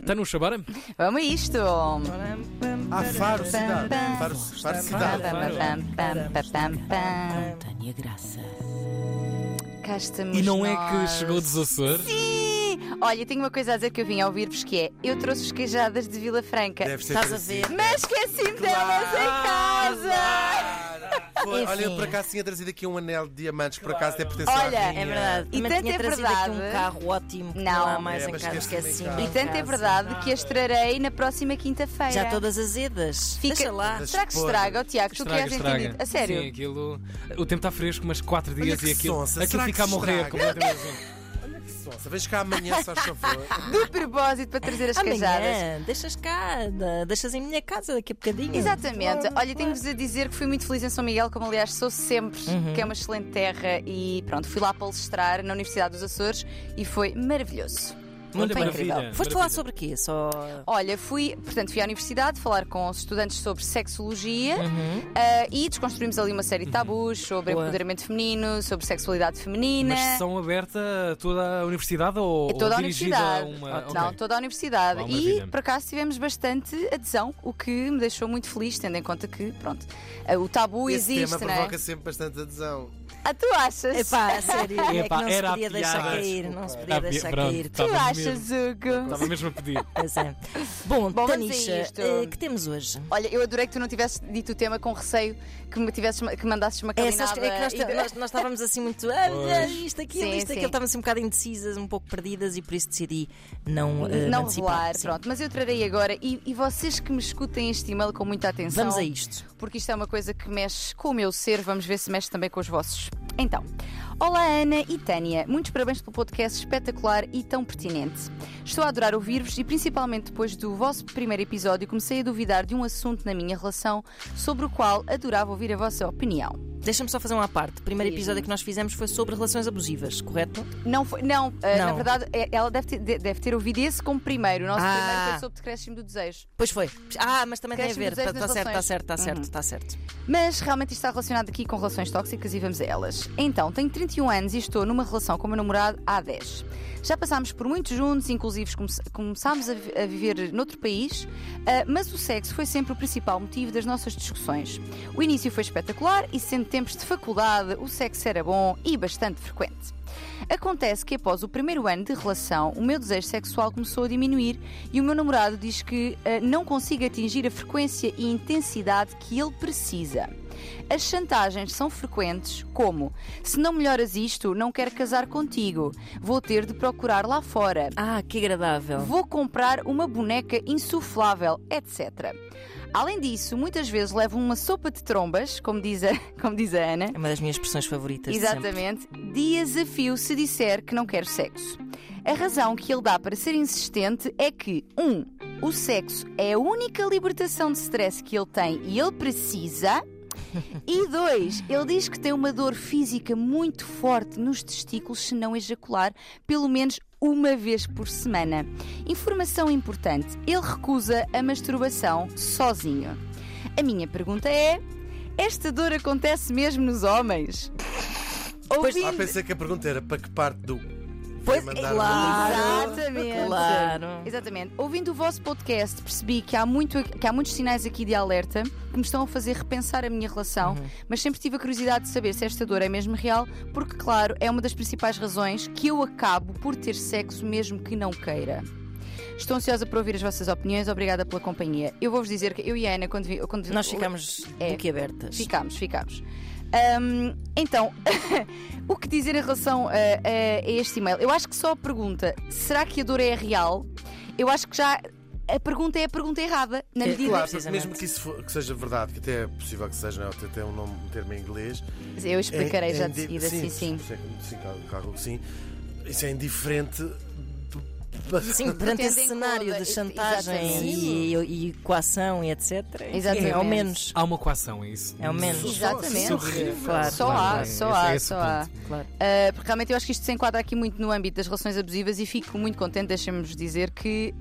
Está no bora? Vamos a isto. Ah, Faro, cidade. Faro, Faro, cidade. Tânia Graça. Cá estamos E não é nós. que chegou dos Açores? Sim! Olha, tenho uma coisa a dizer que eu vim a ouvir-vos que é eu trouxe os queijadas de Vila Franca. Deve ser Estás a ver? Mas esqueci-me delas casa! Foi, olha, eu Enfim. por acaso tinha trazido aqui um anel de diamantes, por acaso até pertence à Olha, rainha. É verdade. E tanto tinha é trazido verdade- aqui um carro ótimo que Não. não há mais É, em mas casa. esqueci-me em Esqueci-me. casa. E tanto é verdade que as trarei na próxima quinta-feira. Já todas azedas. Fica- Deixa lá. Mas Será que podre. estraga, oh, Tiago? Tu que Estraga, és estraga. entendido? A sério? Sim, aquilo. O tempo está fresco, mas 4 dias que e aquilo. sonsa, aquilo fica a que morrer estraga? completamente. Sonsa, Vens cá amanhã, só favor. De propósito para trazer as queijadas. Amanhã, deixas cá, deixas em minha casa daqui a bocadinho. Exatamente. Olha, tenho-vos a dizer que fui muito feliz em São Miguel, como aliás sou sempre, Uhum. que é uma excelente terra. E pronto, fui lá palestrar na Universidade dos Açores e foi maravilhoso. Muito Olha, incrível. maravilha, Foste falar maravilha. sobre quê? Só. Olha, fui, portanto, fui à universidade falar com os estudantes sobre sexologia Uhum. ah, e desconstruímos ali uma série de tabus sobre Boa. empoderamento feminino, sobre sexualidade feminina. Mas são aberta a toda a universidade ou, É toda ou a universidade. a uma. Não, Ok. toda a universidade. Ah, e por acaso tivemos bastante adesão, o que me deixou muito feliz, tendo em conta que, pronto, ah, o tabu Esse existe, tema não é? provoca sempre bastante adesão. Ah, tu achas? Epá, a sério, é que não se era podia deixar piada. cair. Não se podia deixar pronto, cair. tu achas. Hugo? Estava mesmo a pedir. Pois é. Bom, Bom, Tanisha, eh, que temos hoje? Olha, eu adorei que tu não tivesses dito o tema com receio que me tivesses, que mandasses uma É, caminhada. sabes que- é que nós, e- nós- nós estávamos assim muito. Ah, isto, aquilo, Sim, isto, sim. aquilo. Estávamos assim um bocado indecisas, um pouco perdidas e por isso decidi não. eh, não revelar, Sim. pronto, mas eu trarei agora e, e vocês que me escutem este e-mail com muita atenção. Vamos a isto. porque isto é uma coisa que mexe com o meu ser, vamos ver se mexe também com os vossos. Então, olá Ana e Tânia, muitos parabéns pelo podcast espetacular e tão pertinente. Estou a adorar ouvir-vos e principalmente depois do vosso primeiro episódio comecei a duvidar de um assunto na minha relação sobre o qual adorava ouvir a vossa opinião. Deixa-me só fazer uma parte. O primeiro episódio que nós fizemos foi sobre relações abusivas, correto? Não, foi, não, eh, Não. na verdade eh, ela deve ter, de- deve ter ouvido esse como primeiro. O nosso Ah. primeiro foi sobre decréscimo do desejo. Pois foi. Ah, mas também tem a Cresce-me ver. desejo Está nas certo, está relações. certo, está certo, Uhum. está certo. Mas realmente isto está relacionado aqui com relações tóxicas e vamos a elas. Então, tenho 31 anos e estou numa relação com o meu namorado há 10. Já passámos por muitos juntos, inclusive come- começámos a, vi- a viver noutro país, ah, mas o sexo foi sempre o principal motivo das nossas discussões. O início foi espetacular e, sendo tempos de faculdade, o sexo era bom e bastante frequente. Acontece que após o primeiro ano de relação, o meu desejo sexual começou a diminuir e o meu namorado diz que ah, não consigo atingir a frequência e intensidade que ele precisa. As chantagens são frequentes, como: se não melhoras isto, não quero casar contigo, vou ter de procurar lá fora, Ah, que agradável. vou comprar uma boneca insuflável, etc. Além disso, muitas vezes levo uma sopa de trombas, como diz a, como diz a Ana, É uma das minhas expressões favoritas. de sempre. Exatamente. Dias a fio se disser que não quero sexo. A razão que ele dá para ser insistente é que, um, o sexo é a única libertação de stress que ele tem e ele precisa. E dois, ele diz que tem uma dor física muito forte nos testículos se não ejacular pelo menos uma vez por semana. Informação importante: ele recusa a masturbação sozinho. A minha pergunta é: esta dor acontece mesmo nos homens? Pois- Ah, pensei que a pergunta era para que parte do. Pois, mandar claro. Exatamente. Claro. Exatamente. Ouvindo o vosso podcast, percebi que há, muito, que há muitos sinais aqui de alerta que me estão a fazer repensar a minha relação, Uhum. mas sempre tive a curiosidade de saber se esta dor é mesmo real, porque, claro, é uma das principais razões que eu acabo por ter sexo mesmo que não queira. Estou ansiosa por ouvir as vossas opiniões, obrigada pela companhia. Eu vou-vos dizer que eu e a Ana, quando vi. Quando Nós ficamos É. boquiabertas. Ficámos, ficámos. Ahm, então, o que dizer em relação a, a- este e-mail? Eu acho que só a pergunta, será que a dor é real? Eu acho que já a pergunta é a pergunta errada, na É, medida Claro, porque Precisamente. mesmo que isso for- que seja verdade, que até é possível que seja, não é? Tem um, nome, um termo em inglês. Eu explicarei é- é já de indi- seguida, sim, sim. Sim, sim, claro, claro que sim. Isso é indiferente. Sim, perante esse cenário conta- de chantagem Exatamente. e, e coação e etc. Exatamente. É ao menos. Há uma coação, é isso? É o menos. Exatamente. Sorrir, Claro. Só Claro, há, só Esse- há, esse só há. Claro. Uh, porque realmente eu acho que isto se enquadra aqui muito no âmbito das relações abusivas e fico muito contente, deixem-nos dizer que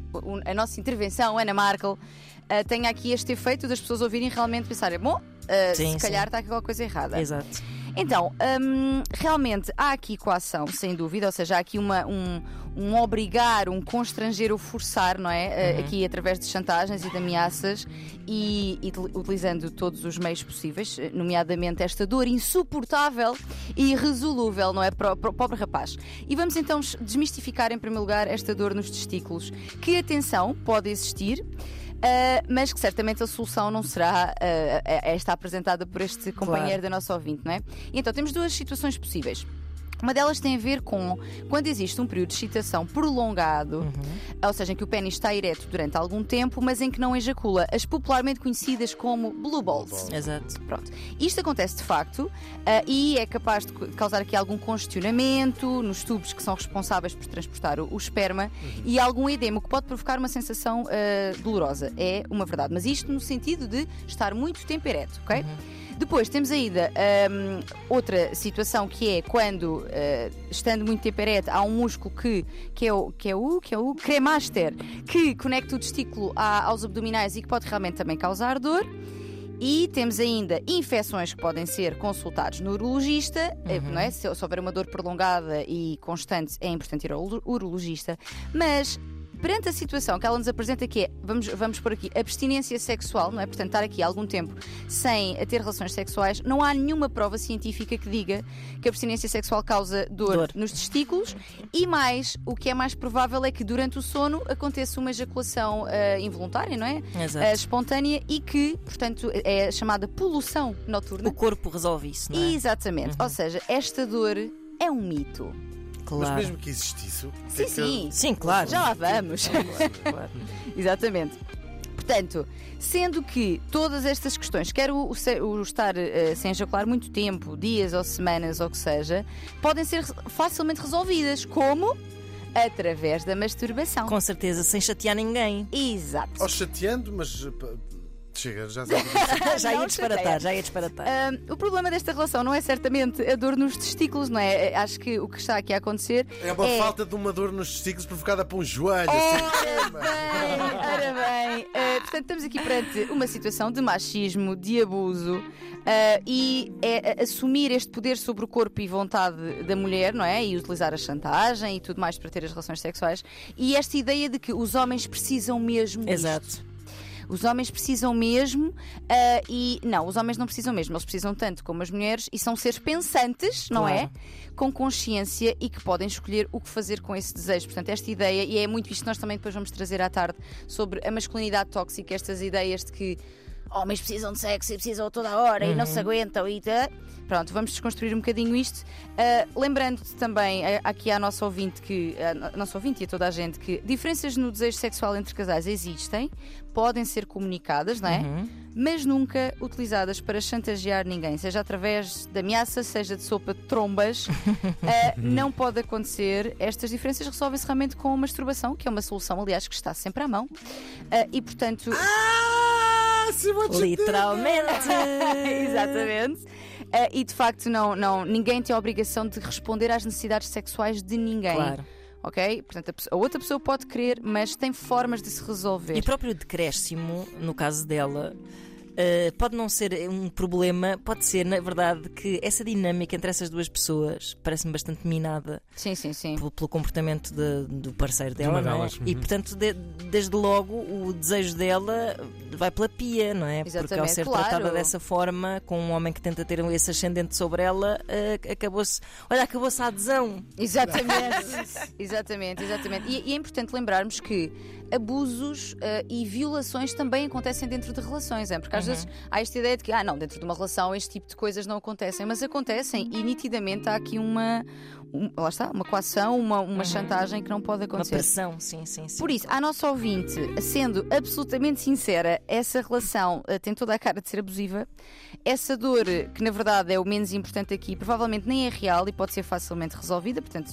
a nossa intervenção, Ana Markel, uh, tenha aqui este efeito das pessoas ouvirem realmente pensarem, bom, uh, Sim, se sim. calhar está aqui alguma coisa errada. Exato. Então, hum, realmente há aqui coação, sem dúvida, ou seja, há aqui uma, um, um obrigar, um constranger, o forçar, não é? Uh, Aqui através de chantagens e de ameaças e, e utilizando todos os meios possíveis, eh, nomeadamente esta dor insuportável e irresolúvel, não é? Para o, para o pobre rapaz. E vamos então desmistificar, em primeiro lugar, esta dor nos testículos, que, atenção, pode existir. Uh, mas que certamente a solução não será uh, esta apresentada por este companheiro da nossa ouvinte, não é? E então temos duas situações possíveis. Uma delas tem a ver com quando existe um período de excitação prolongado, ou seja, em que o pênis está ereto durante algum tempo, mas em que não ejacula, as popularmente conhecidas como blue balls. Exato. Pronto. Isto acontece de facto ah, e é capaz de causar aqui algum congestionamento nos tubos que são responsáveis por transportar o, o esperma e algum edema que pode provocar uma sensação ah, dolorosa. É uma verdade. Mas isto no sentido de estar muito tempo ereto, ok? Depois temos ainda hum, outra situação que é quando, ah, estando muito tempo ereto, há um músculo que, que, é o, que é o que é o cremaster, que conecta o testículo a- aos abdominais e que pode realmente também causar dor. E temos ainda infecções que podem ser consultados no urologista, eh, não é? Se, se houver uma dor prolongada e constante, é importante ir ao uro- urologista. Mas perante a situação que ela nos apresenta, que é, vamos, vamos por aqui, abstinência sexual, não é? Portanto, estar aqui algum tempo sem ter relações sexuais, não há nenhuma prova científica que diga que a abstinência sexual causa dor, Dor. nos testículos. E mais, o que é mais provável é que durante o sono aconteça uma ejaculação ah, involuntária, não é? Exato. Ah, espontânea e que, portanto, é chamada poluição noturna. O corpo resolve isso, não é? Exatamente. Ou seja, esta dor é um mito. Mas Claro. mesmo que existisse. Sim, é que- sim. Sim, claro. Já lá vamos. Claro. Exatamente. Portanto, sendo que todas estas questões, quer o, o o estar eh, sem ejacular muito tempo, dias ou semanas ou o que seja, podem ser facilmente resolvidas, como através da masturbação. Com certeza, sem chatear ninguém. Exato. Ou chateando, mas. Uh, Chega, já sabe. já ia disparatar, já ia disparatar. Ahm, o problema desta relação não é certamente a dor nos testículos, não é? Acho que o que está aqui a acontecer É uma falta de uma dor nos testículos provocada por um joelho. Ora assim. bem, ora bem. Eh, portanto, estamos aqui perante uma situação de machismo, de abuso eh, e é assumir este poder sobre o corpo e vontade da mulher, não é? E utilizar a chantagem e tudo mais para ter as relações sexuais. E esta ideia de que os homens precisam mesmo. disto. Os homens precisam mesmo ah, e não, os homens não precisam mesmo, eles precisam tanto como as mulheres e são seres pensantes, não Claro. é? Com consciência e que podem escolher o que fazer com esse desejo. Portanto, esta ideia, e é muito isto que nós também depois vamos trazer à tarde sobre a masculinidade tóxica, estas ideias de que homens precisam de sexo e precisam toda a hora e não se aguentam e tá. Pronto, vamos desconstruir um bocadinho isto. Ah, Lembrando-te também ah, aqui à nossa ouvinte que a nossa ouvinte e a toda a gente que diferenças no desejo sexual entre casais existem, podem ser comunicadas, não é? Mas nunca utilizadas para chantagear ninguém, seja através de ameaça, seja de sopa de trombas. Ah, não pode acontecer. Estas diferenças resolvem-se realmente com a masturbação, que é uma solução, aliás, que está sempre à mão. Ah, e portanto. Ah, Literalmente. Exatamente. Ah, e de facto, não, não, ninguém tem a obrigação de responder às necessidades sexuais de ninguém. Claro. Ok? Portanto, a, pessoa- a outra pessoa pode querer, mas tem formas de se resolver. E próprio decréscimo, no caso dela, eh, pode não ser um problema, pode ser, na verdade, que essa dinâmica entre essas duas pessoas parece-me bastante minada Sim, sim, sim. pelo, pelo comportamento de- do parceiro dela. é? delas, E uhum. portanto, de- desde logo, o desejo dela vai pela pia, não é? Porque ao Exatamente, ser claro. tratada dessa forma, com um homem que tenta ter esse ascendente sobre ela, eh, acabou-se. Olha, acabou-se a adesão. Exatamente, exatamente, exatamente. E, e é importante lembrarmos que abusos eh, e violações também acontecem dentro de relações, é? porque às vezes há esta ideia de que, ah, não, dentro de uma relação este tipo de coisas não acontecem, mas acontecem e nitidamente há aqui uma, um- lá está, uma coação, uma, uma chantagem que não pode Uma acontecer. pressão, sim, sim, sim. Por isso, à nossa ouvinte, sendo absolutamente sincera, essa relação eh, tem toda a cara de ser abusiva. Essa dor, que na verdade é o menos importante aqui, provavelmente nem é real e pode ser facilmente resolvida, portanto,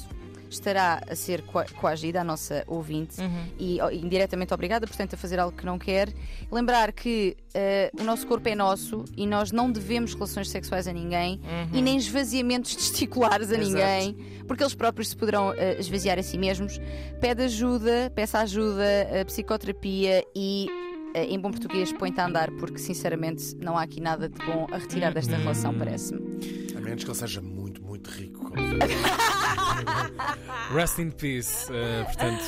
estará a ser coa- coagida a nossa ouvinte e ó, indiretamente obrigada, portanto, a fazer algo que não quer. Lembrar que eh, o nosso corpo é nosso e nós não devemos relações sexuais a ninguém e nem esvaziamentos testiculares a Exato. ninguém, porque eles próprios se poderão eh, esvaziar a si mesmos. Pede ajuda, peça ajuda, psicoterapia e. eh, Em bom português, põe-te a andar, porque sinceramente não há aqui nada de bom a retirar desta relação, parece-me. A menos que ele seja muito, muito rico. Rest in peace, eh, portanto,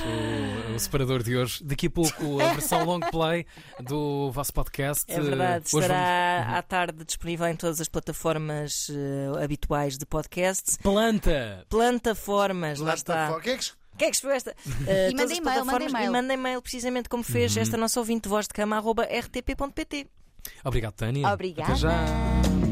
o, o separador de hoje. Daqui a pouco a versão long play do vosso podcast. É verdade, hoje estará à tarde disponível em todas as plataformas eh, habituais de podcasts. vamos- Planta! Plataformas, lá está. O que é que Quem é que escreveu esta? Uh, E manda e-mail, manda e-mail. E manda e-mail, precisamente como fez esta nossa ouvinte, voz de cama, arroba rtp.pt. Obrigado, Tânia. Obrigada. Até já.